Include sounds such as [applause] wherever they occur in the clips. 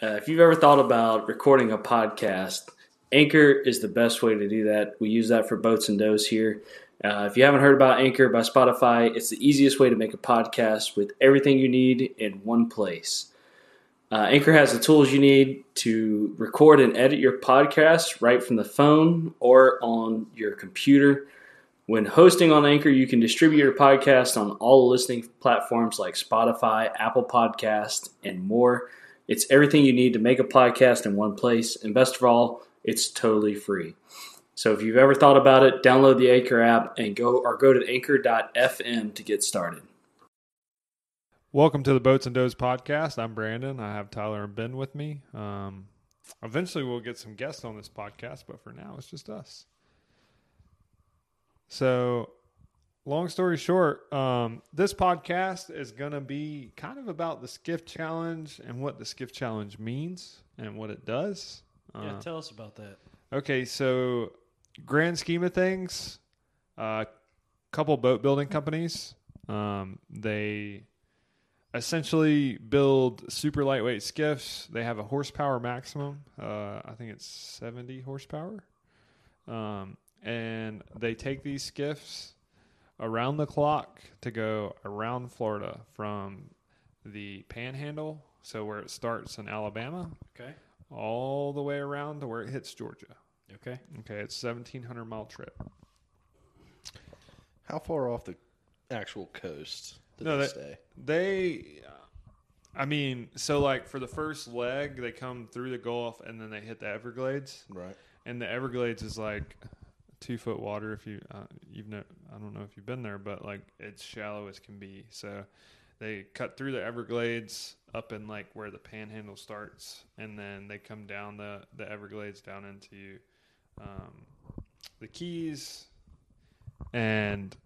Uh, if you've ever thought about recording a podcast, Anchor is the best way to do that. We use that for boats and does here. Uh, if you haven't heard about Anchor by Spotify, it's the easiest way to make a podcast with everything you need in one place. Uh, Anchor has the tools you need to record and edit your podcast right from the phone or on your computer. When hosting on Anchor, you can distribute your podcast on all listening platforms like Spotify, Apple Podcast, and more. It's everything you need to make a podcast in one place, and best of all, it's totally free. So if you've ever thought about it, download the Anchor app and go or go to anchor.fm to get started. Welcome to the Boats and Does podcast. I'm Brandon. I have Tyler and Ben with me. Um, eventually, we'll get some guests on this podcast, but for now, it's just us. So, long story short, um, this podcast is going to be kind of about the Skiff Challenge and what the Skiff Challenge means and what it does. Yeah, Uh, tell us about that. Okay, so grand scheme of things, a uh, couple boat building companies. Um, they essentially build super lightweight skiffs. They have a horsepower maximum. Uh, I think it's 70 horsepower. Um, and they take these skiffs around the clock to go around Florida from the panhandle, so where it starts in Alabama, Okay. all the way around to where it hits Georgia. Okay. Okay, it's seventeen hundred mile trip. How far off the actual coast did No, they that- stay? They, I mean, so like for the first leg, they come through the Gulf and then they hit the Everglades, Right. and the Everglades is like two foot water. If you uh, you've no, I don't know if you've been there, but like it's shallow as can be. So they cut through the Everglades up in like where the Panhandle starts, and then they come down the the Everglades down into um, the Keys, and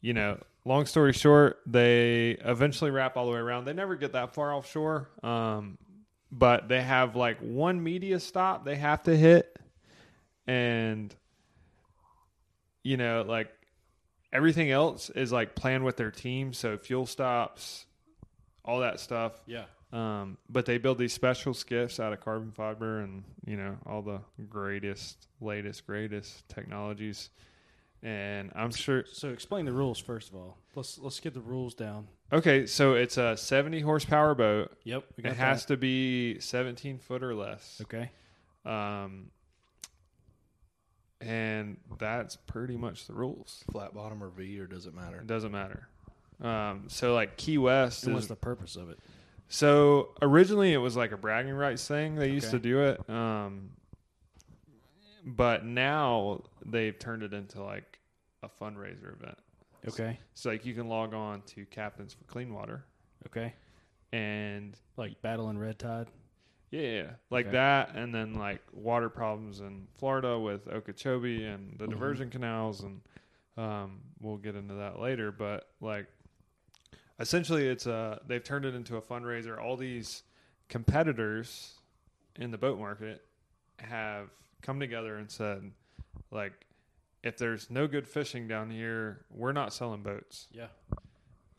you know, long story short, they eventually wrap all the way around. They never get that far offshore, um, but they have like one media stop they have to hit, and you know, like everything else is like planned with their team. So fuel stops, all that stuff. Yeah. Um, but they build these special skiffs out of carbon fiber and you know all the greatest, latest, greatest technologies. And I'm sure. So explain the rules first of all. Let's let's get the rules down. Okay, so it's a 70 horsepower boat. Yep. We It has to be 17 foot or less. Okay. Um, and that's pretty much the rules. Flat bottom or V, or does it matter? It doesn't matter. Um, so like Key West And what's is the purpose of it? so originally it was like a bragging rights thing. They used to do it. Um, but now they've turned it into like a fundraiser event. Okay. So like you can log on to Captains for Clean Water Okay. and Like Battle in Red Tide. Yeah, yeah, like Okay. that, and then like water problems in Florida with Okeechobee and the Mhm. diversion canals, and um, we'll get into that later. But like, essentially, it's a they've turned it into a fundraiser. All these competitors in the boat market have come together and said, like, if there's no good fishing down here, we're not selling boats. Yeah.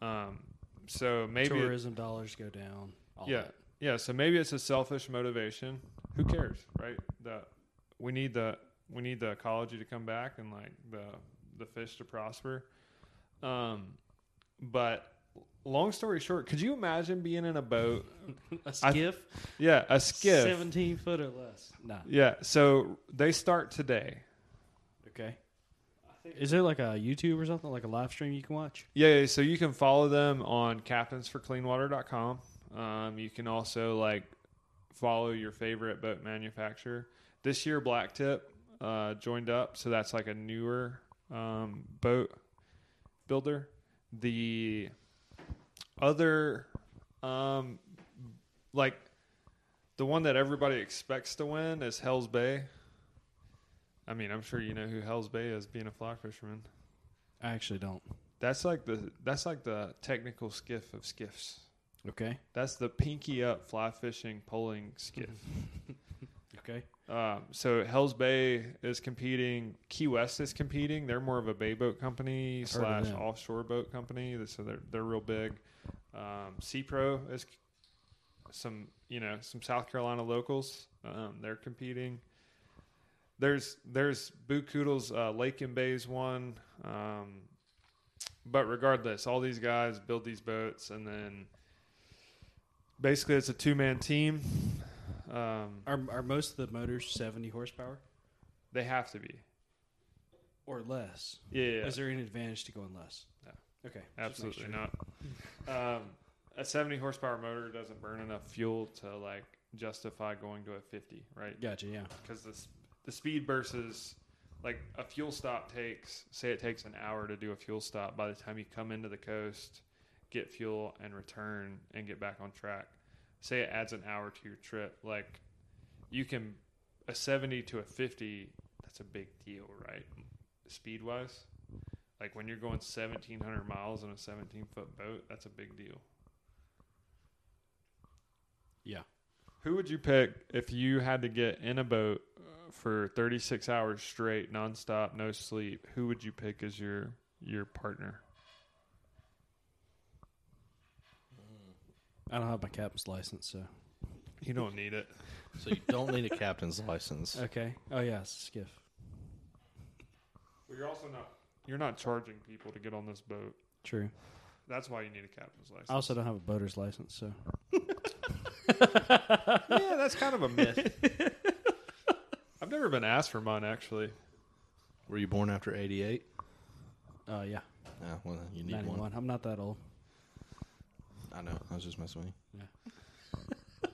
Um, so maybe it- Tourism dollars go down. All yeah, that. Yeah. So maybe it's a selfish motivation. Who cares, right? The we need the we need the ecology to come back and like the the fish to prosper. Um, but long story short, could you imagine being in a boat? [laughs] a skiff. Yeah, a skiff. Seventeen foot or less. Nah. Yeah. So they start today. Okay. Is there like a YouTube or something like a live stream you can watch? Yeah, yeah, so you can follow them on captainsforcleanwater.com. Um, you can also like follow your favorite boat manufacturer. This year, Blacktip uh, joined up, so that's like a newer um, boat builder. The other, um, like the one that everybody expects to win is Hell's Bay. I mean, I'm sure you know who Hell's Bay is, being a fly fisherman. I actually don't. That's like the that's like the technical skiff of skiffs. Okay. That's the pinky up fly fishing poling skiff. [laughs] Okay. um, so Hell's Bay is competing. Key West is competing. They're more of a bay boat company slash offshore boat company. So they're they're real big. Um, Pro is some you know some South Carolina locals. Um, they're competing. There's there's Boo Koodle's uh, Lake and Bays one. Um, but regardless, all these guys build these boats, and then basically it's a two man team. Um, Are are most of the motors seventy horsepower they have to be. or less? Yeah, yeah, Is there any advantage to going less? No. Okay. absolutely sure. not. Um, a 70 horsepower motor doesn't burn enough fuel to like justify going to a 50, right? Gotcha. Yeah. Because the the speed versus like a fuel stop takes say it takes an hour to do a fuel stop. By the time you come into the coast, get fuel and return and get back on track, say it adds an hour to your trip. Like you can a 70 to a 50, that's a big deal, right? Speed wise. Like when you're going 1700 miles in a 17 foot boat, that's a big deal. Yeah. Who would you pick if you had to get in a boat uh, for 36 hours straight, nonstop, no sleep? Who would you pick as your your partner? I don't have my captain's license, so You don't need it. So you don't need a captain's license. okay. Oh yeah, skiff. But you're also not you're not charging people to get on this boat. True. That's why you need a captain's license. I also don't have a boater's license, so [laughs] yeah, that's kind of a myth. [laughs] I've never been asked for mine actually. Were you born after '88? uh, yeah, Yeah, well, then you need ninety one. one. I'm not that old. I know. I was just messing with you. [laughs]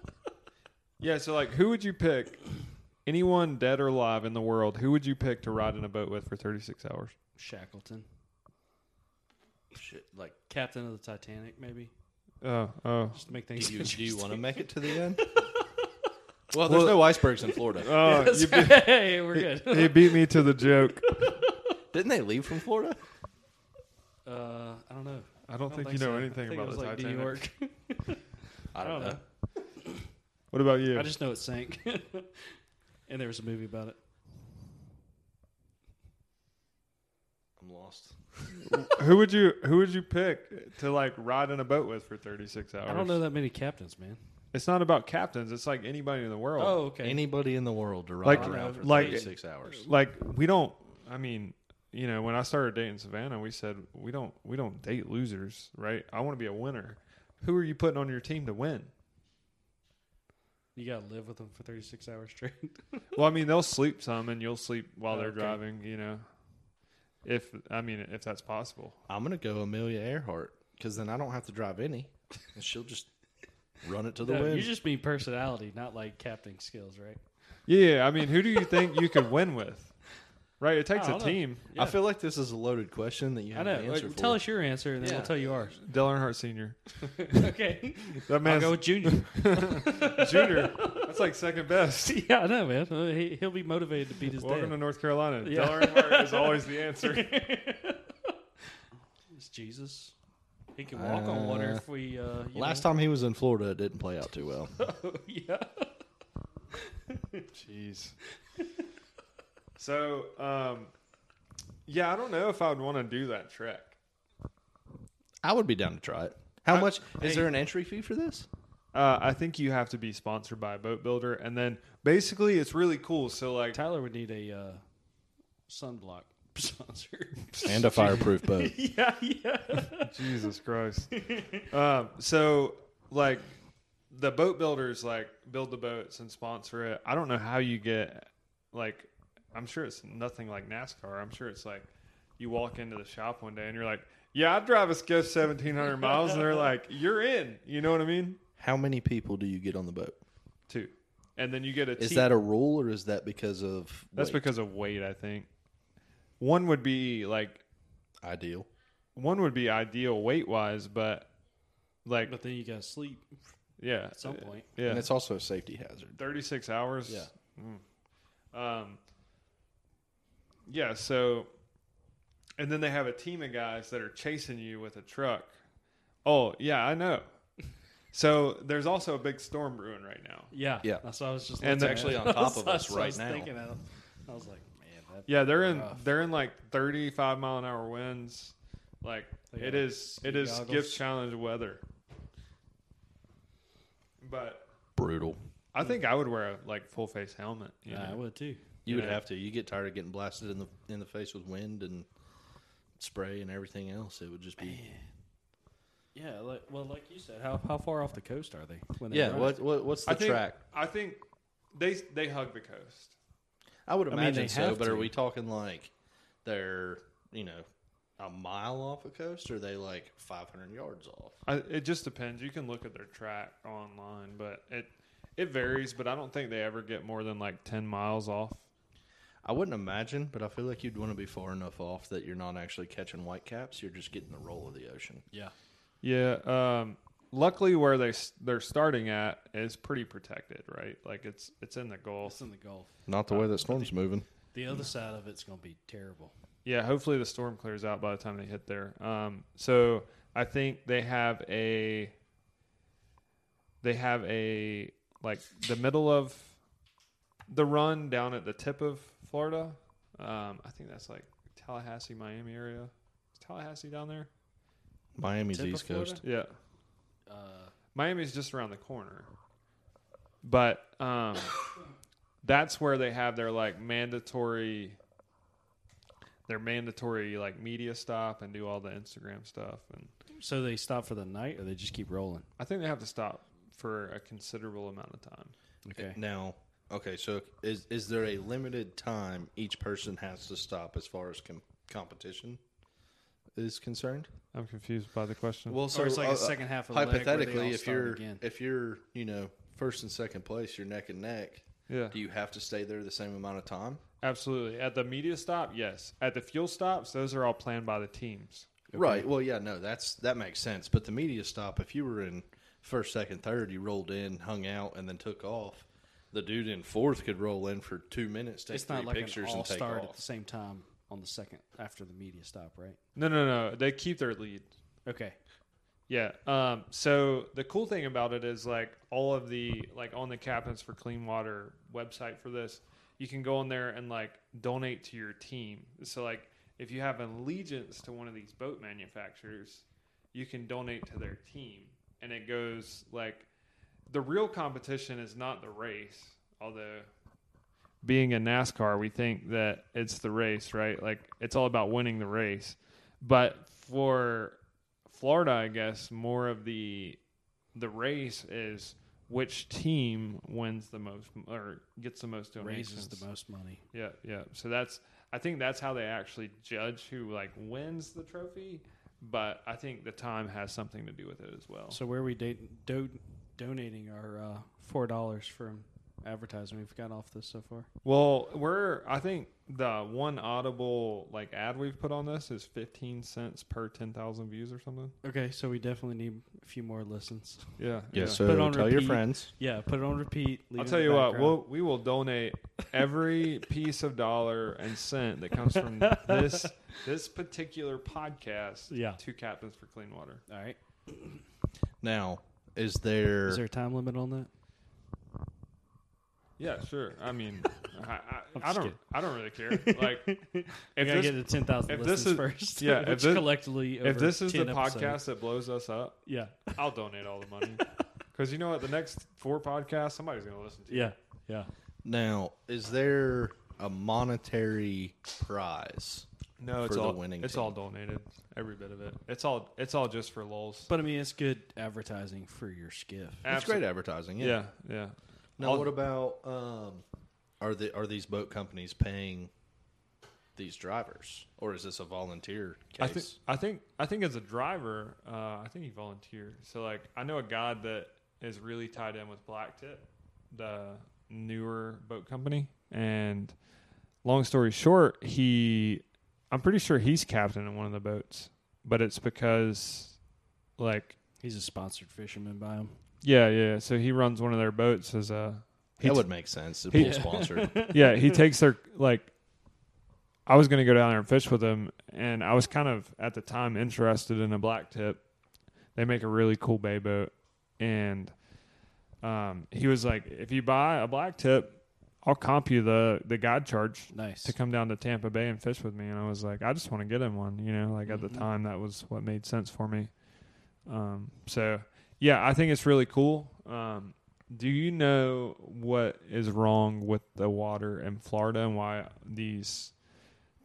Yeah, so like who would you pick? Anyone dead or alive in the world, who would you pick to ride in a boat with for 36 hours? Shackleton, Shit, like, captain of the Titanic, maybe, Oh, oh. just to make do things. you, [laughs] do you want to [laughs] make it to the end? well, there's no icebergs in Florida. Oh, That's you beat, hey, we're good. he beat me to the joke. Didn't they leave from Florida? Uh, I don't know. I don't I think don't you know so. I anything think it about was the like Titanic. New York. [laughs] I don't, know. What about you? I just know it sank, [laughs] and there was a movie about it. I'm lost. [laughs] who would you who would you pick to like ride in a boat with for 36 hours? I don't know that many captains, man. It's not about captains. It's like anybody in the world. Oh, okay. Anybody in the world to ride Like- around for like- 36 hours. Like we don't. I mean, you know, when I started dating Savannah, we said we don't we don't date losers, right? I want to be a winner. Who are you putting on your team to win? you gotta live with them for thirty six hours straight. [laughs] Well, I mean, they'll sleep some, and you'll sleep while they're Okay. driving. You know, if I mean, if that's possible. I'm going to go Amelia Earhart because then I don't have to drive any. And she'll just run it to the No, wind. you just mean personality, not like captaining skills, right? Yeah, I mean, who do you think you could win with? Right, it takes a don't know. team. I feel like this is a loaded question that you I have know. to answer Like, for. tell us your answer, and then Yeah. we'll tell you ours. Dale Earnhardt Senior. [laughs] okay. That I'll go with Junior. [laughs] junior. That's like second best. [laughs] yeah, I know, man. Uh, He, he'll be motivated to beat his Welcome to. North Carolina. Yeah. Dale Earnhardt is always the answer. It's Jesus. He can walk on water Uh, if we. Uh, you Last know. time he was in Florida, it didn't play out too well. oh, yeah. Jeez. So, um, yeah, I don't know if I would want to do that trek. I would be down to try it. How I- much is hey. there an entry fee for this? Uh, I think you have to be sponsored by a boat builder, and then basically it's really cool. So, like, Tyler would need a uh, sunblock [laughs] sponsor. And a fireproof boat. [laughs] yeah, yeah. [laughs] Jesus Christ. um, so, like, the boat builders like build the boats and sponsor it. I don't know how you get like. I'm sure it's nothing like NASCAR. I'm sure it's like you walk into the shop one day and you're like, "Yeah, I drive a skiff 1,700 miles," and they're like, "You're in." You know what I mean? How many people do you get on the boat? Two, and then you get a. Is team- that a rule or is that because of That's because of weight, I think. One would be like ideal? one would be ideal weight wise, but like But then you gotta sleep yeah, at some point. yeah, And it's also a safety hazard. 36 hours. Yeah. Mm. Um, yeah, so, and then they have a team of guys that are chasing you with a truck. Oh, yeah, I know. so there's also a big storm brewing right now. Yeah, Yeah. That's what I was just. And looking they're actually on [laughs] top of what us I right was now. thinking of. I was like, man, that, Yeah, they're in Rough. they're in like 35 mile an hour winds. Like They it got is it sea is goggles. skiff challenge weather. but Brutal. I think I would wear a like full face helmet. You Yeah, I would too. You would Yeah. have to. You get tired of getting blasted in the in the face with wind and spray and everything else. It would just be. Yeah, like well, like you said, how how far off the coast are they? When they Yeah. ride? What, what what's the I think track? I think they they hug the coast. I would I mean, imagine so, have but are we talking like they're you know a mile off the coast, or are they like 500 yards off? I, it just depends. You can look at their track online, but it it varies. But I don't think they ever get more than like ten miles off. I wouldn't imagine, but I feel like you'd want to be far enough off that you're not actually catching whitecaps. You're just getting the roll of the ocean. yeah, Yeah. Um, luckily, where they they're starting at is pretty protected, right? Like it's it's in the Gulf. it's in the Gulf. Not the way that storm's moving. The other side of it's gonna be terrible. Yeah, hopefully the storm clears out by the time they hit there. Um, so I think they have a they have a like the middle of the run down at the tip of Florida. Um, I think that's like Tallahassee, Miami area. Is Tallahassee down there? Miami's Tip of East Coast. Yeah, Uh, Miami's just around the corner. But um, [coughs] that's where they have their like mandatory their mandatory like media stop and do all the Instagram stuff and so they stop for the night, or they just keep rolling. I think they have to stop for a considerable amount of time. Okay. Now, okay, so is is there a limited time each person has to stop as far as com- competition is concerned? I'm confused by the question. Well, or it's like a uh, second half of the leg where they hypothetically, all if you're again. if you're you know first and second place, you're neck and neck. yeah, Do you have to stay there the same amount of time? absolutely. At the media stop, yes. At the fuel stops, those are all planned by the teams. Right. Well, yeah, no, that's that makes sense. But the media stop, if you were in first, second, third, you rolled in, hung out, and then took off. The dude in fourth could roll in for two minutes, take it's three not like pictures, an all and take start at the same time on the second after the media stop, right? No, no, no. They keep their lead. Okay. Yeah. Um, so the cool thing about it is like all of the like on the Captains for Clean Water website for this, you can go on there and like donate to your team. So like if you have an allegiance to one of these boat manufacturers, you can donate to their team, and it goes like the real competition is not the race, although. Being in NASCAR, we think that it's the race, right? Like it's all about winning the race. But for Florida, I guess more of the the race is which team wins the most or gets the most donations. Raises the most money. Yeah, yeah. So that's I think that's how they actually judge who like wins the trophy. But I think the time has something to do with it as well. So where are we da- do- donating our uh, four dollars from advertising we've got off this so far? Well, we're I think the one audible like ad we've put on this is fifteen cents per ten thousand views or something. Okay, so we definitely need a few more listens. Yeah, Yeah, yeah. so Put it on tell your friends. Yeah, put it on repeat. leave I'll tell you the what, we'll, we will donate every [laughs] piece of dollar and cent that comes from this this particular podcast Yeah. to Captains for Clean Water. All right. Now, is there? Is there a time limit on that? Yeah, sure. I mean, [laughs] I, I, I'm I just don't kidding. I don't really care. [laughs] Like, We if gotta this, get to ten thousand if this listens is- first. yeah, [laughs] if this- collectively, if this is the 10 podcast that blows us up, yeah, I'll donate all the money. Because you know what, the next four podcasts, somebody's going to listen to. yeah, yeah. Now, is there a monetary prize? No, it's the all winning It's team. all donated. Every bit of it. It's all it's all just for lulls. But I mean, it's good advertising for your skiff. It's great advertising. Yeah. Yeah, yeah. Now, I'll- what about um, are the are these boat companies paying these drivers, or is this a volunteer I case? think I think I think as a driver, uh, I think he volunteered. So like I know a guy that is really tied in with Blacktip, the newer boat company, and long story short, he I'm pretty sure he's captain in one of the boats, but it's because like He's a sponsored fisherman by him. yeah yeah. So he runs one of their boats as a he that t- would make sense. The he- pool sponsored. [laughs] yeah, he takes their like. I was going to go down there and fish with him, and I was kind of at the time interested in a black tip. They make a really cool bay boat, and um, he was like, "If you buy a black tip, I'll comp you the the guide charge Nice. to come down to Tampa Bay and fish with me." And I was like, "I just want to get him one," you know. Like at the Mhm. time, that was what made sense for me. Um, so yeah, I think it's really cool. Um, do you know what is wrong with the water in Florida and why these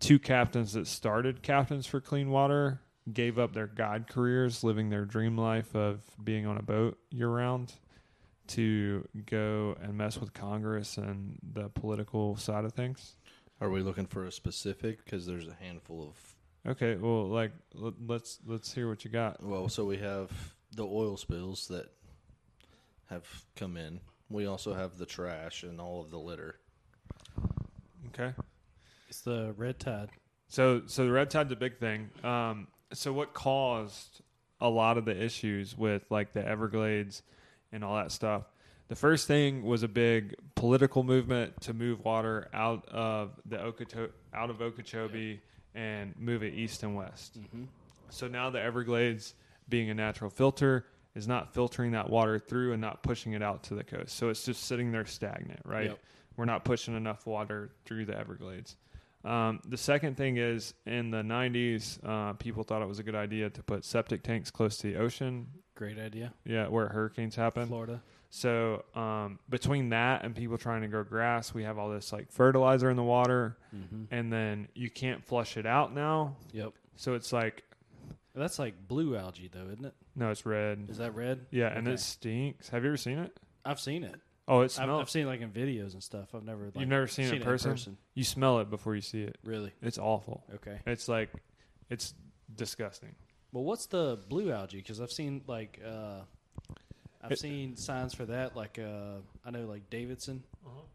two captains that started Captains for Clean Water gave up their guide careers, living their dream life of being on a boat year round, to go and mess with Congress and the political side of things? Are we looking for a specific? Because there's a handful of. Okay, well, like let, let's let's hear what you got. Well, so we have the oil spills that have come in. We also have the trash and all of the litter. Okay. It's the red tide. So, so the red tide's a big thing. Um, so, what caused a lot of the issues with like the Everglades and all that stuff? The first thing was a big political movement to move water out of the Okeecho- out of Okeechobee and move it east and west. So now the Everglades, being a natural filter, is not filtering that water through and not pushing it out to the coast. So it's just sitting there stagnant, right? Yep. We're not pushing enough water through the Everglades. Um, the second thing is in the 90s, uh, people thought it was a good idea to put septic tanks close to the ocean. Great idea. Yeah, where hurricanes happen. Florida. So um, between that and people trying to grow grass, we have all this like fertilizer in the water, Mm-hmm. and then you can't flush it out now. Yep. So it's like That's like blue algae, though, isn't it? no, it's red. Is that red? Yeah, and it stinks. Have you ever seen it? I've seen it. Oh, it I've, smells. I've seen it like in videos and stuff. I've never. Like, You've never seen, it in person? person. You smell it before you see it. Really? It's awful. Okay. It's like it's disgusting. Well, what's the blue algae? Because I've seen like uh, I've It- seen signs for that. Like uh, I know like Davidson,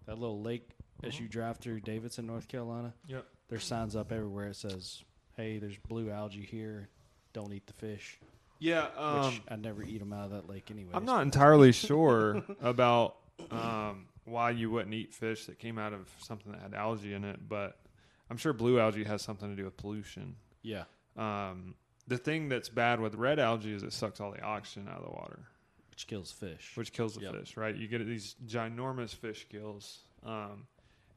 that little lake as you drive through Davidson, North Carolina. Yep. There's signs up everywhere. It says, "Hey, there's blue algae here. Don't eat the fish." Yeah, um, Which I never eat them out of that lake anyway. I'm not entirely sure about um, why you wouldn't eat fish that came out of something that had algae in it, but I'm sure blue algae has something to do with pollution. Yeah. Um, the thing that's bad with red algae is it sucks all the oxygen out of the water, Which kills fish. which kills the Yep. fish. Right? You get these ginormous fish kills. Um,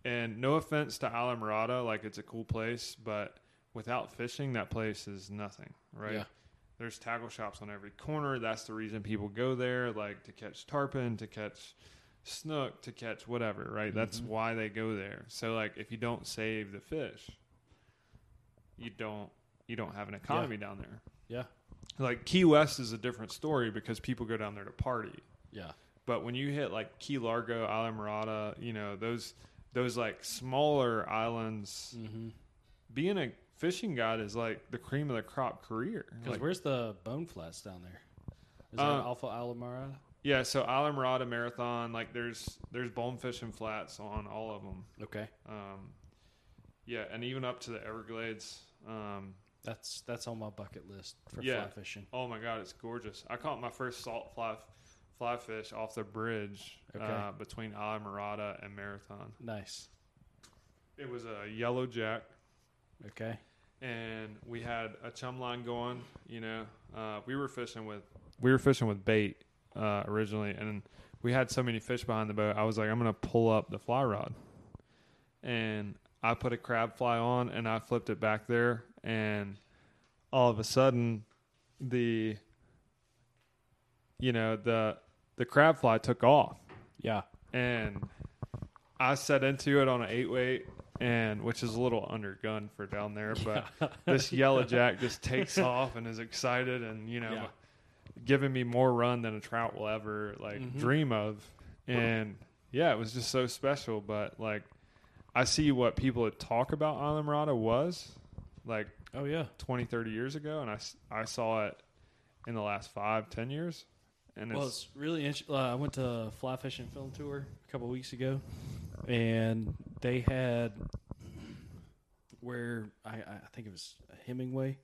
and no offense to Islamorada, like it's a cool place, but without fishing, that place is nothing. Right? Yeah. There's tackle shops on every corner. That's the reason people go there, like to catch tarpon, to catch snook, to catch whatever, right? That's Mhm. why they go there. So like if you don't save the fish, you don't you don't have an economy down there. Yeah. Like Key West is a different story because people go down there to party. Yeah. But when you hit like Key Largo, Islamorada, you know, those those like smaller islands, Mm-hmm. being a fishing guide is like the cream of the crop career. Because Like, where's the bone flats down there? Is that Uh, Alpha Alamara? Yeah, so Islamorada Marathon, like there's there's bonefish and flats on all of them. Okay. Um, yeah, and even up to the Everglades. Um, That's that's on my bucket list for Yeah. fly fishing. oh my God, it's gorgeous! I caught my first salt fly fly fish off the bridge Okay. uh, between Islamorada and Marathon. Nice. It was a yellow jack, Okay. and we had a chum line going. You know, uh, we were fishing with we were fishing with bait uh, originally, and we had so many fish behind the boat. I was like, I'm gonna pull up the fly rod, and I put a crab fly on, and I flipped it back there, and all of a sudden, the you know the the crab fly took off Yeah. and I set into it on an eight weight, and which is a little undergun for down there, but [laughs] this yellow jack just takes off and is excited, and you know, Yeah. giving me more run than a trout will ever like Mhm. dream of, and yeah, it was just so special. But like, I see what people would talk about Islamorada was like Oh yeah. 20, 30 years ago, and I, I saw it in the last five, ten years, and Well, it's it's really interesting. Uh, I went to a fly fishing film tour a couple weeks ago, and they had where I, I think it was Hemingway,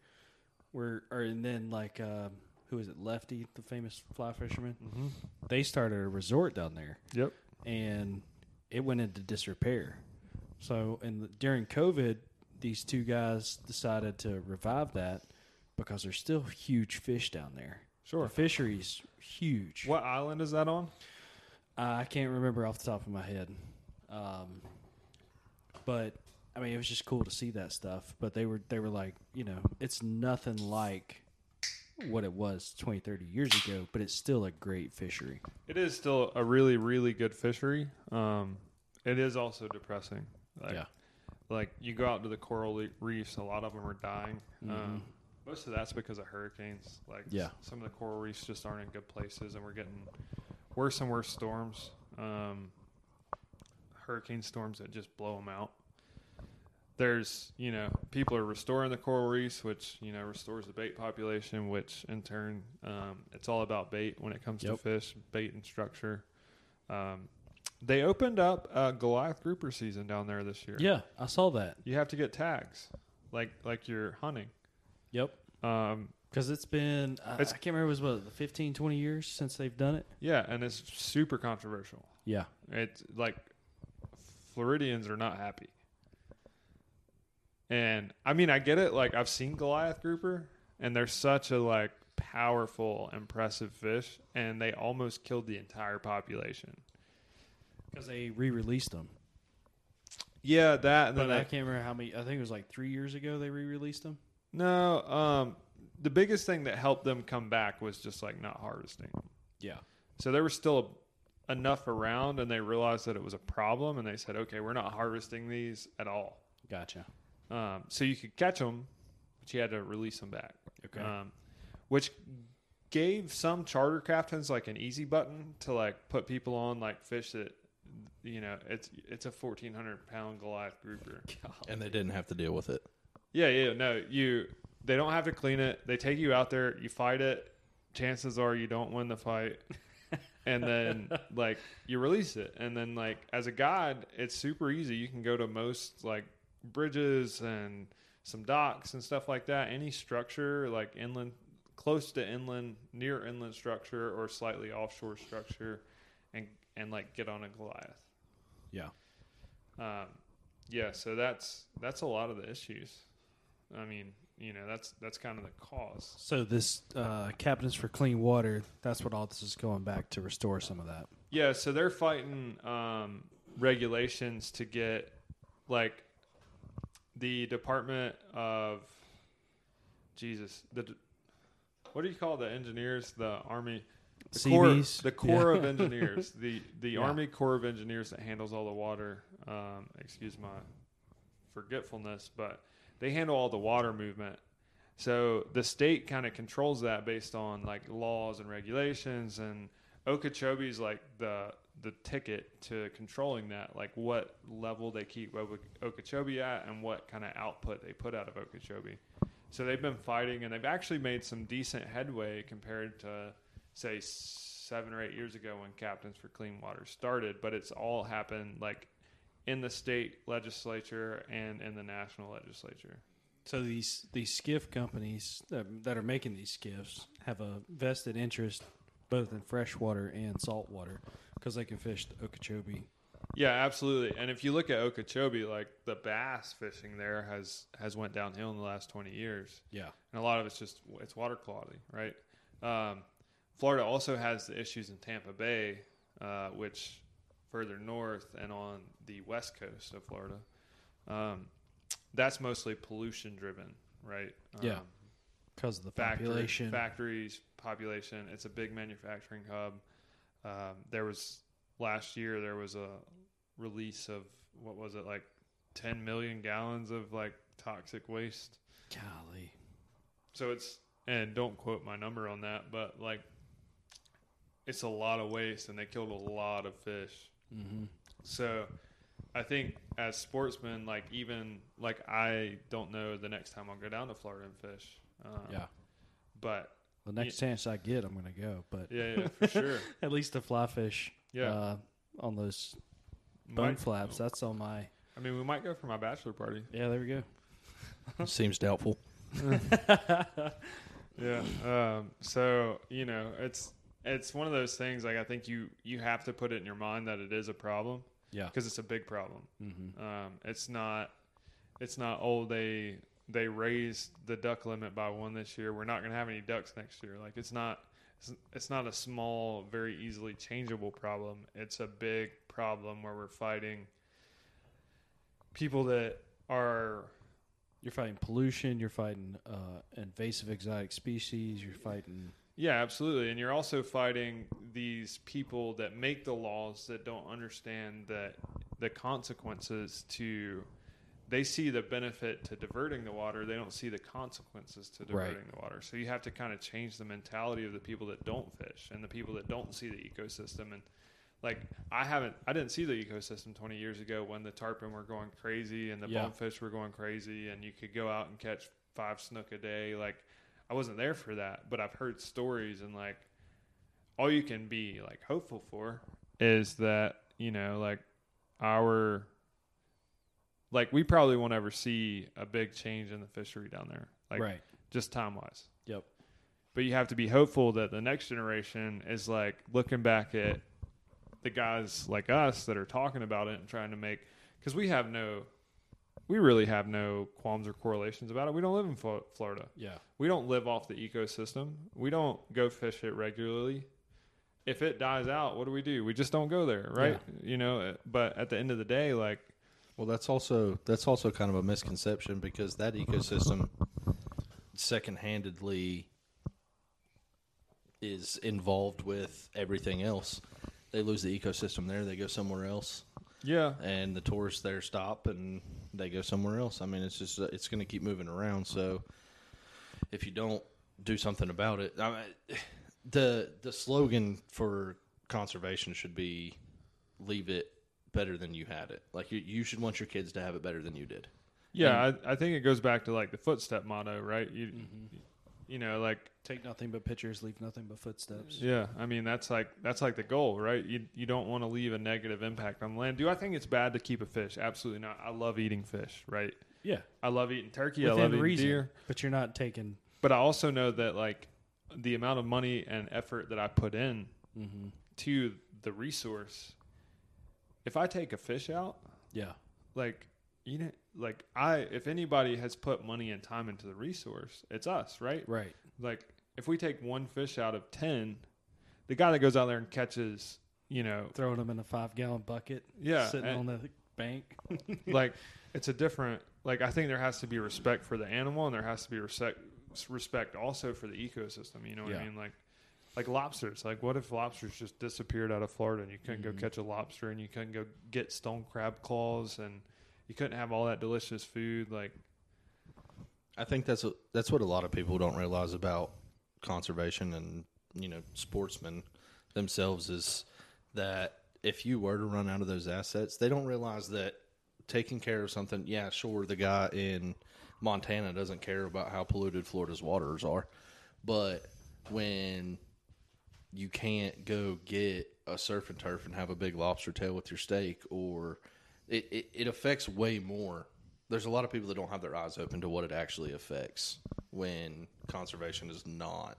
where or and then like uh, who is it, Lefty, the famous fly fisherman. Mhm. They started a resort down there, yep, and it went into disrepair. So, and during COVID, these two guys decided to revive that because there's still huge fish down there. sure. The fishery's huge. What island is that on? I can't remember off the top of my head. Um, but I mean, it was just cool to see that stuff. But they were they were like, you know, it's nothing like what it was 20, 30 years ago, but it's still a great fishery. It is still a really, really good fishery. Um, it is also depressing. Like, Yeah. Like you go out to the coral reefs, a lot of them are dying. Mm-hmm. Um, most of that's because of hurricanes. Like Yeah. some of the coral reefs just aren't in good places, and we're getting worse and worse storms. Um, hurricane storms that just blow them out. There's, you know, people are restoring the coral reefs, which you know restores the bait population, which in turn, um, it's all about bait when it comes to fish, bait and structure. Um, they opened up a Goliath grouper season down there this year. Yeah, I saw that. You have to get tags, like like you're hunting. Yep. Um, Because it's been, I, I can't remember, it was what, 15, 20 years since they've done it? yeah, and it's super controversial. Yeah. It's like Floridians are not happy. And I mean, I get it. Like I've seen Goliath grouper, and they're such a like powerful, impressive fish, and they almost killed the entire population. Because they re released them. Yeah, that. And But then I they, can't remember how many, I think it was like three years ago they re released them. no, um, the biggest thing that helped them come back was just like not harvesting. Yeah. So there was still enough around, and they realized that it was a problem, and they said, "Okay, we're not harvesting these at all." Gotcha. Um, so you could catch them, but you had to release them back. Okay. Um, which gave some charter captains like an easy button to like put people on like fish that you know it's it's a fourteen hundred pound Goliath grouper. and they didn't have to deal with it. Yeah, yeah, no, you they don't have to clean it. They take you out there, you fight it. Chances are you don't win the fight. [laughs] and then like you release it. And then like as a guide, it's super easy. You can go to most like bridges and some docks and stuff like that. Any structure like inland close to inland, near inland structure or slightly offshore structure and and like get on a Goliath. Yeah. Um, yeah, so that's that's a lot of the issues. I mean, you know, that's that's kind of the cause. So this uh, Captains for Clean Water, that's what all this is going back to restore some of that. Yeah, so they're fighting um, regulations to get like the Department of Jesus, the what do you call the engineers? The Army, the Corps, [laughs] CVs? the Corps Yeah. of Engineers, the the Yeah. Army Corps of Engineers that handles all the water. Um, excuse my forgetfulness, but they handle all the water movement. So the state kind of controls that based on like laws and regulations, and Okeechobee is like the the ticket to controlling that, like what level they keep Oke- Okeechobee at and what kind of output they put out of Okeechobee. So they've been fighting, and they've actually made some decent headway compared to say seven or eight years ago when Captains for Clean Water started. But it's all happened like in the state legislature and in the national legislature. So these these skiff companies that, that are making these skiffs have a vested interest both in freshwater and saltwater because they can fish the Okeechobee. Yeah, absolutely. And if you look at Okeechobee, like the bass fishing there has has went downhill in the last twenty years, Yeah. and a lot of it's just it's water quality, right? Um, Florida also has the issues in Tampa Bay, uh, which further north and on the west coast of Florida, um, that's mostly pollution driven, right? Yeah. Um, Because of the factory- population. factories, population. It's a big manufacturing hub. Um, there was last year there was a release of what was it like 10 million gallons of like toxic waste. Golly. So it's and don't quote my number on that, but like it's a lot of waste, and they killed a lot of fish. Mm-hmm. So I think as sportsmen, like even like I don't know the next time I'll go down to Florida and fish. Um, Yeah. but The next chance I get, I'm going to go. But yeah, yeah, for sure. [laughs] at least to fly fish Yeah. uh, on those bone Might- flaps. That's on my. I mean, we might go for my bachelor party. Yeah, there we go. [laughs] Seems doubtful. [laughs] Yeah. Um, so you know, it's it's one of those things. Like I think you you have to put it in your mind that it is a problem Yeah. because it's a big problem. Mm-hmm. Um, it's not it's not oh they they raised the duck limit by one this year. We're not going to have any ducks next year. Like it's not it's, it's not a small, very easily changeable problem. It's a big problem where we're fighting people that are You're fighting pollution. You're fighting uh, invasive exotic species. You're fighting. Yeah, absolutely. And you're also fighting these people that make the laws that don't understand that the consequences to they see the benefit to diverting the water, they don't see the consequences to Right. diverting the water. So you have to kind of change the mentality of the people that don't fish and the people that don't see the ecosystem and like I haven't I didn't see the ecosystem 20 years ago when the tarpon were going crazy and the Yeah. bonefish were going crazy and you could go out and catch 5 snook a day like I wasn't there for that, but I've heard stories and like all you can be like hopeful for is that, you know, like our like we probably won't ever see a big change in the fishery down there. Like right. just time wise. Yep. But you have to be hopeful that the next generation is like looking back at the guys like us that are talking about it and trying to make because we have no we really have no qualms or correlations about it. We don't live in Flo- Florida. Yeah. We don't live off the ecosystem. We don't go fish it regularly. If it dies out, what do we do? We just don't go there, right? You know, uh, but at the end of the day, like Well, that's also that's also kind of a misconception because that ecosystem second-handedly is involved with everything else. They lose the ecosystem there, they go somewhere else, yeah, and the tourists there stop and they go somewhere else. I mean, it's just uh, it's going to keep moving around. So if you don't do something about it, I mean, [sighs] the the slogan for conservation should be "Leave it better than you had it." Like you, you should want your kids to have it better than you did. yeah. I, I think it goes back to like the footstep motto, right? You, Mm-hmm. You know, like Take nothing but pictures. Leave nothing but footsteps. Yeah, I mean that's like that's like the goal, right? You you don't want to leave a negative impact on the land. Do I think it's bad to keep a fish? Absolutely not. I love eating fish, right? Yeah. I love eating turkey. I love eating reason. deer. But you're not taking. But I also know that like the amount of money and effort that I put in Mm-hmm. to the resource, if I take a fish out, Yeah. like you know, like I if anybody has put money and time into the resource, it's us, right? Right. like if we take one fish out of 10 the guy that goes out there and catches you know Throwing them in a five gallon bucket. Yeah, Sitting on the bank. [laughs] like it's a different like i think there has to be respect for the animal and there has to be respect respect also for the ecosystem you know what i mean like like lobsters like what if lobsters just disappeared out of florida and you couldn't Mm-hmm. go catch a lobster and you couldn't go get stone crab claws and you couldn't have all that delicious food like I think that's a, that's what a lot of people don't realize about conservation and you know sportsmen themselves is that if you were to run out of those assets, they don't realize that taking care of something. Yeah, sure, the guy in Montana doesn't care about how polluted Florida's waters are, but when you can't go get a surf and turf and have a big lobster tail with your steak, or it, it, it affects way more. There's a lot of people that don't have their eyes open to what it actually affects when conservation is not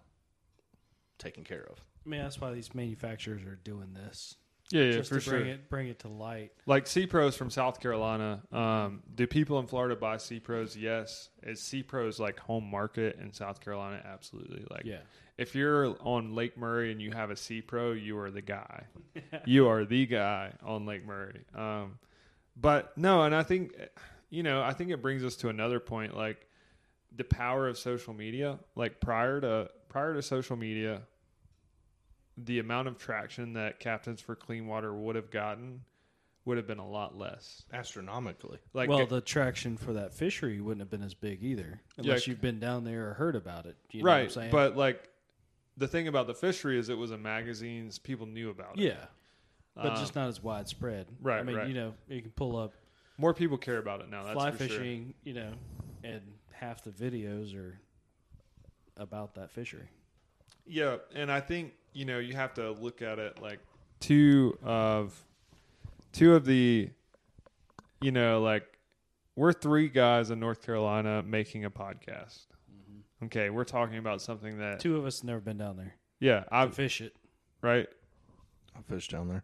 taken care of. I mean, that's why these manufacturers are doing this. yeah yeah just for to sure bring it bring it to light. Like Sea Pros from South Carolina. Um, do people in Florida buy Sea Pros? Yes. Is Sea Pros like home market in South Carolina? Absolutely. Like, Yeah. if you're on Lake Murray and you have a C Pro, you are the guy. [laughs] you are the guy on Lake Murray. Um, but no, and I think, you know, I think it brings us to another point. Like the power of social media. Like prior to prior to social media, the amount of traction that Captains for Clean Water would have gotten would have been a lot less. Astronomically. Like well, the traction for that fishery wouldn't have been as big either, unless Yeah. you've been down there or heard about it. You know what I'm right, saying? but like the thing about the fishery is it was in magazines, people knew about it. yeah, but Um, just not as widespread. right, I mean, right. you know, you can pull up More people care about it now. That's fly for sure. fishing, you know, and half the videos are about that fishery. Yeah, and I think you know you have to look at it like two of two of the you know like we're three guys in North Carolina making a podcast. Okay, we're talking about something that Two of us have never been down there yeah, I've fish it. right. I fish down there.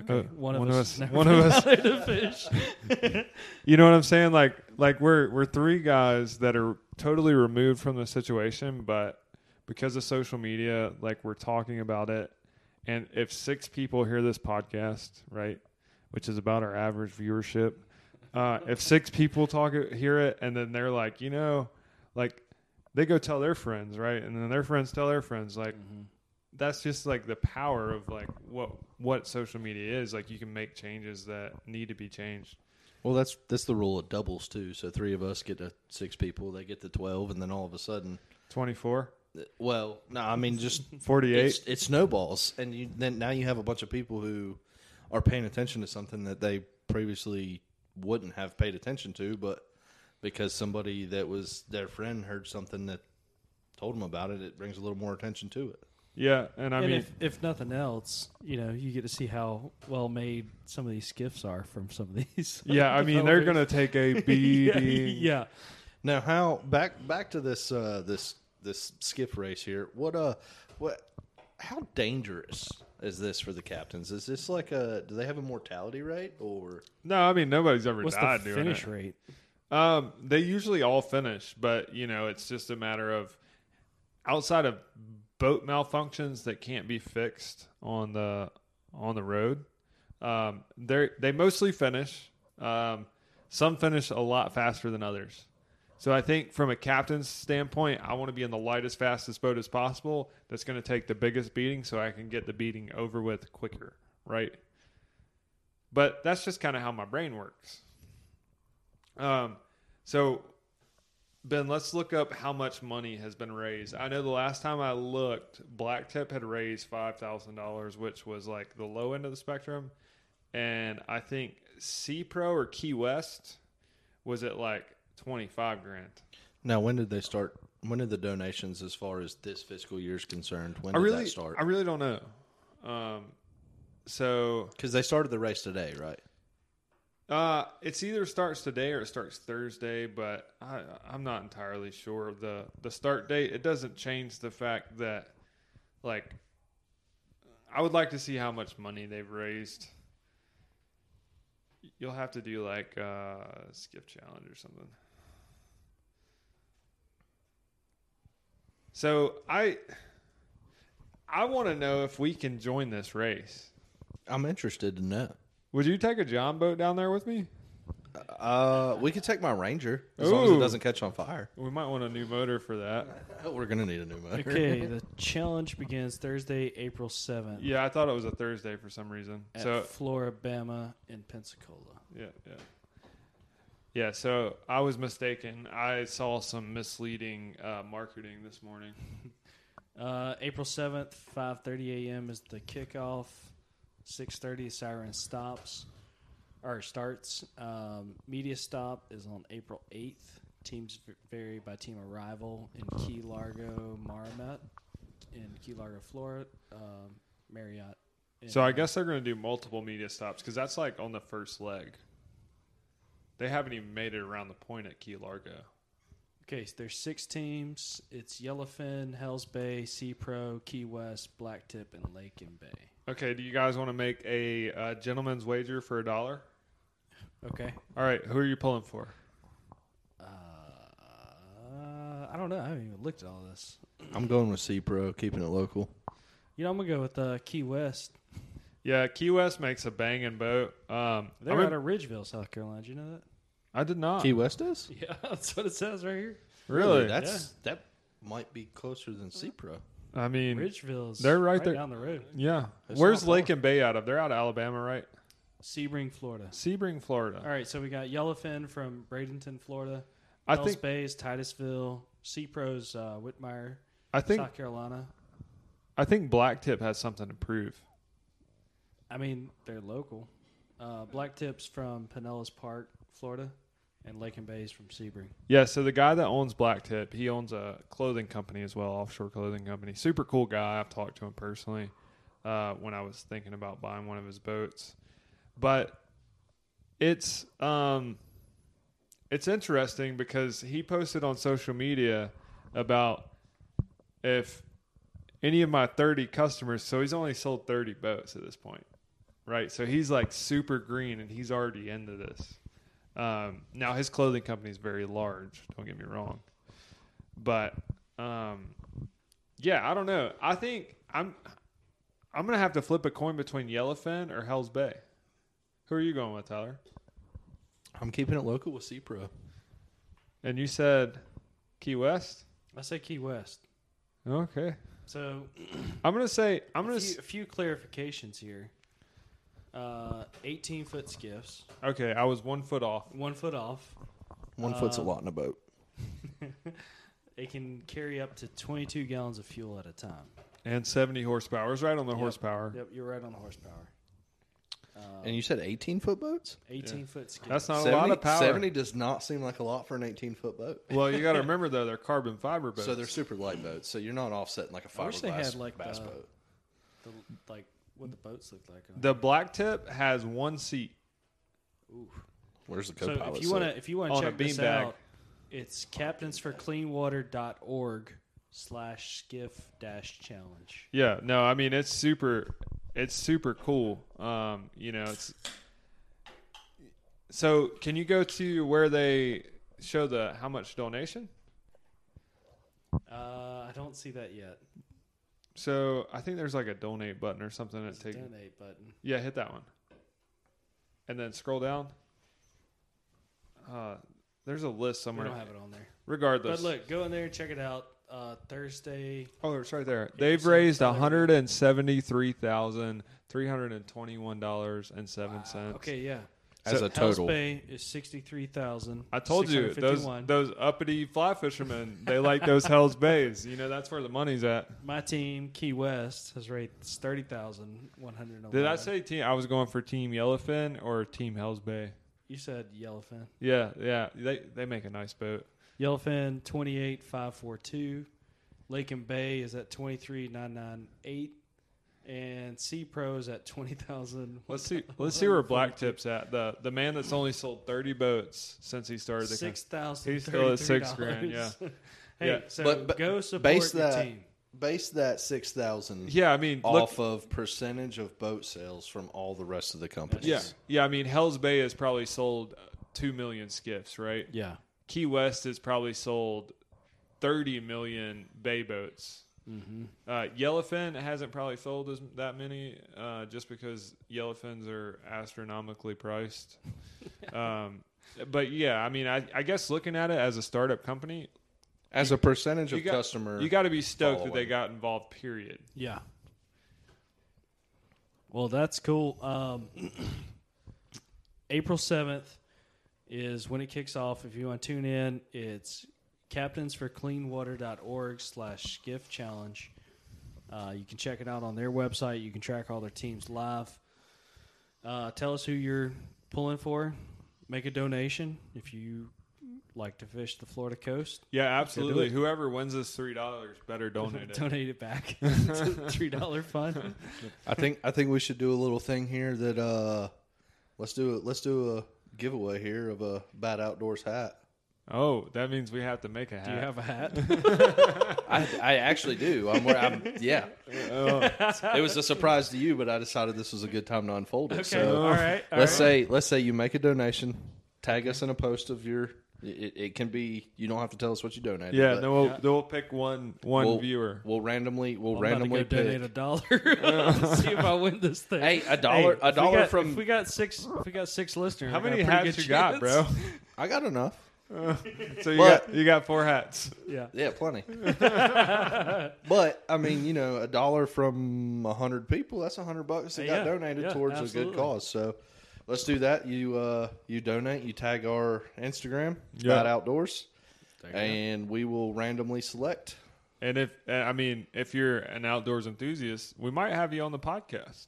Okay, Uh, one, one of of us, us- never one of us- down there to fish. [laughs] You know what I'm saying? Like like we're we're three guys that are totally removed from the situation, but because of social media, like we're talking about it. And if six people hear this podcast, right, which is about our average viewership, uh, if six people talk hear it, and then they're like, you know, like they go tell their friends, right, and then their friends tell their friends, like that's just like the power of like what what social media is. Like you can make changes that need to be changed. Well, that's that's the rule of doubles too. So three of us get to six people, they get to twelve, and then all of a sudden, Twenty four. Uh, well, no, I mean just [laughs] 48. It's, it snowballs, and you, then now you have a bunch of people who are paying attention to something that they previously wouldn't have paid attention to, but because somebody that was their friend heard something that told them about it, it brings a little more attention to it. Yeah, and I and mean, if, if nothing else, you know, you get to see how well made some of these skiffs are from some of [laughs] these. yeah, I mean, they're gonna take a [laughs] yeah, beating. yeah. Now, how back back to this uh, this this skiff race here? What uh, what? How dangerous is this for the captains? Is this like a? Do they have a mortality rate or? No, I mean nobody's ever What's the died doing finish it. rate? Um, they usually all finish, but you know, it's just a matter of outside of boat malfunctions that can't be fixed on the on the road. Um, they they mostly finish. Um, some finish a lot faster than others. So I think from a captain's standpoint, I want to be in the lightest, fastest boat as possible. That's going to take the biggest beating, so I can get the beating over with quicker, right? But that's just kind of how my brain works. Um, so Ben, let's look up how much money has been raised. I know the last time I looked, Blacktip had raised five thousand dollars, which was like the low end of the spectrum, and I think Sea Pro or Key West was at like twenty five grand. Now, when did they start? When did the donations, as far as this fiscal year is concerned, when I did really, that start? I really don't know. Um, so Because they started the race today, right? Uh, it's either starts today or it starts Thursday, but I, I'm not entirely sure. The the start date it doesn't change the fact that, like, I would like to see how much money they've raised. You'll have to do like uh, skiff challenge or something. So I, I want to know if we can join this race. I'm interested to know. Would you take a John boat down there with me? Uh, we could take my Ranger as long as it Ooh. doesn't catch on fire. We might want a new motor for that. [laughs] We're gonna need a new motor. Okay, the challenge begins Thursday, April seventh Yeah, I thought it was a Thursday for some reason. at So Flora-Bama in Pensacola. yeah, yeah, yeah. So I was mistaken. I saw some misleading uh, marketing this morning. [laughs] Uh, April seventh, five thirty a.m. is the kickoff. Six thirty, siren stops or starts. Um, media stop is on April eighth. Teams vary by team arrival in Key Largo, Marmot, in Key Largo, Florida, um, Marriott. So I guess they're going to do multiple media stops because that's like on the first leg. They haven't even made it around the point at Key Largo. Okay, so there's six teams. It's Yellowfin, Hells Bay, Sea Pro, Key West, Blacktip, and Lake and Bay. Okay, do you guys want to make a uh, gentleman's wager for a dollar? Okay. All right, who are you pulling for? Uh, I don't know. I haven't even looked at all this. I'm going with Sea Pro, keeping it local. You know, I'm gonna go with uh, Key West. Yeah, Key West makes a banging boat. Um, They're I'm out in- of Ridgeville, South Carolina. Did you know that? I did not. Key West is [laughs] Yeah, that's what it says right here. really? That's that might be closer than Sea Pro. I mean, Ridgeville's They're right there. down the road. yeah. It's Where's not far. Lake and Bay out of? They're out of Alabama, right? Sebring, Florida. Sebring, Florida. All right, so we got Yellowfin from Bradenton, Florida. I think Bay's Titusville. Sea Pro's uh, Whitmire, I think South Carolina. I think Blacktip has something to prove. I mean, they're local. Uh, Blacktip's from Pinellas Park, Florida, and Lake and Bay's from Sebring. Yeah, so the guy that owns Blacktip, he owns a clothing company as well, offshore clothing company. Super cool guy. I've talked to him personally uh, when I was thinking about buying one of his boats. But it's um, it's interesting because he posted on social media about if any of my 30 customers, so he's only sold 30 boats at this point, right? So he's like super green and he's already into this. Um, now his clothing company is very large. Don't get me wrong, but um, yeah, I don't know. I think I'm I'm gonna have to flip a coin between Yellowfin or Hell's Bay. Who are you going with, Tyler? I'm keeping it local with Sea Pro. And you said Key West. I say Key West. Okay. So I'm gonna say I'm a gonna. few, s- a few clarifications here. Uh, 18 foot skiffs, Okay, I was one foot off. one foot off. One foot's a Um, lot in a boat. [laughs] It can carry up to 22 gallons of fuel at a time. And 70 horsepower. I was right on the Yep. horsepower. Yep, you're right on the horsepower. Um, And you said 18 foot boats? 18 foot skiff. That's not a lot of power. 70 does not seem like a lot for an 18 foot boat. Well, you got to [laughs] remember though, they're carbon fiber boats. So they're super light boats. So you're not offsetting like a I wish they fiberglass had, like, bass the- boat. the, like what the boats look like. the black tip has one seat. Where's the so co-pilot? if you want to if you want On to a check this beanbag. out, it's captainsforcleanwater.org slash skiff dash challenge. Yeah, no, I mean it's super, it's super cool. Um, you know, it's. So, can you go to where they show the how much donation? Uh, I don't see that yet. So, I think there's like a donate button or something that takes. donate button. Yeah, hit that one, and then scroll down. Uh, there's a list We somewhere. don't have it on there. Regardless, But look, go in there and check it out. Uh, Thursday. Oh, it's right there. They've raised one hundred and seventy-three thousand three hundred and twenty-one dollars and seven cents. Okay, yeah. As So- a total. Bay is sixty three thousand. I told you those those uppity fly fishermen. They like those Hell's Bays. You know that's where the money's at. My team, Key West, has raised thirty thousand one hundred. Did I say team? I was going for Team Yellowfin or Team Hell's Bay. You said Yellowfin. Yeah, yeah. They they make a nice boat. Yellowfin twenty eight five four two. Lake and Bay is at twenty three nine nine eight. And Sea Pro is at twenty thousand. Let's see. Let's see where Black Tip's at. The the man that's only sold thirty boats since he started the Six thousand. He's still at six grand, yeah. [laughs] hey, Yeah. so But- but go support base your that- team. Base that 6,000 Yeah, I mean, look, off of percentage of boat sales from all the rest of the companies. Yeah, yeah. I mean, Hell's Bay has probably sold uh, two million skiffs, right? Yeah. Key West has probably sold thirty million bay boats. Mm-hmm. Uh, Yellowfin hasn't probably sold as that many, uh, just because yellowfins are astronomically priced. [laughs] um, but yeah, I mean, I, I guess looking at it as a startup company, As a percentage of got customer, you got to be stoked that they got involved. Period. Yeah. Well, that's cool. Um, [clears throat] April 7th is when it kicks off. If you want to tune in, it's captainsforcleanwater.org slash skiff challenge. Uh, you can check it out on their website. You can track all their teams live. Uh, tell us who you're pulling for. Make a donation if you like to fish the Florida coast. Yeah, absolutely. Whoever wins this three dollars better [laughs] donate it. Donate it back [laughs] [laughs] three dollar fund. I think I think we should do a little thing here that uh let's do it let's do a giveaway here of a bad outdoors hat. Oh, that means we have to make a hat. Do you have a hat? [laughs] I, I actually do. I'm, I'm yeah. Oh. it was a surprise to you, but I decided this was a good time to unfold it. Okay, So all right. all let's right. say let's say you make a donation, tag us in a post of your. It, it can be. You don't have to tell us what you donated. Yeah, but then we'll Yeah. then we'll pick one one we'll, viewer. We'll randomly we'll I'm randomly about to go pick. donate a dollar. [laughs] to see if I win this thing. Hey, a dollar- a if dollar got- from- If we got six, if we got six listeners, How many a pretty hats good you got, bro? [laughs] I got enough. So you But- got you got four hats. Yeah. Yeah, plenty. [laughs] [laughs] but I mean, you know, a dollar from a hundred people—that's a hundred bucks that got Yeah, donated yeah, towards a absolutely. good cause. So let's do that. You uh, you donate. You tag our Instagram, Yeah. Bad Outdoors, and we will randomly select. And if uh, I mean if you're an outdoors enthusiast, we might have you on the podcast.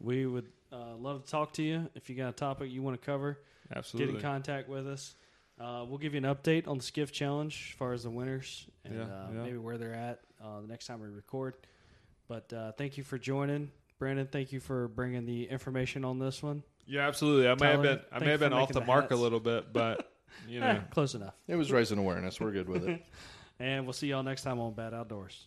We would uh, love to talk to you. If you got a topic you want to cover, Absolutely. get in contact with us. Uh, we'll give you an update on the skiff challenge as far as the winners and Yeah, uh, yeah. maybe where they're at uh, the next time we record. But uh, thank you for joining, Brandon. Thank you for bringing the information on this one. yeah, absolutely. I may have been I may have been off the the mark a little bit, but you [laughs] Eh, know. close enough. It was raising awareness. We're good with it. [laughs] And we'll see y'all next time on Bad Outdoors.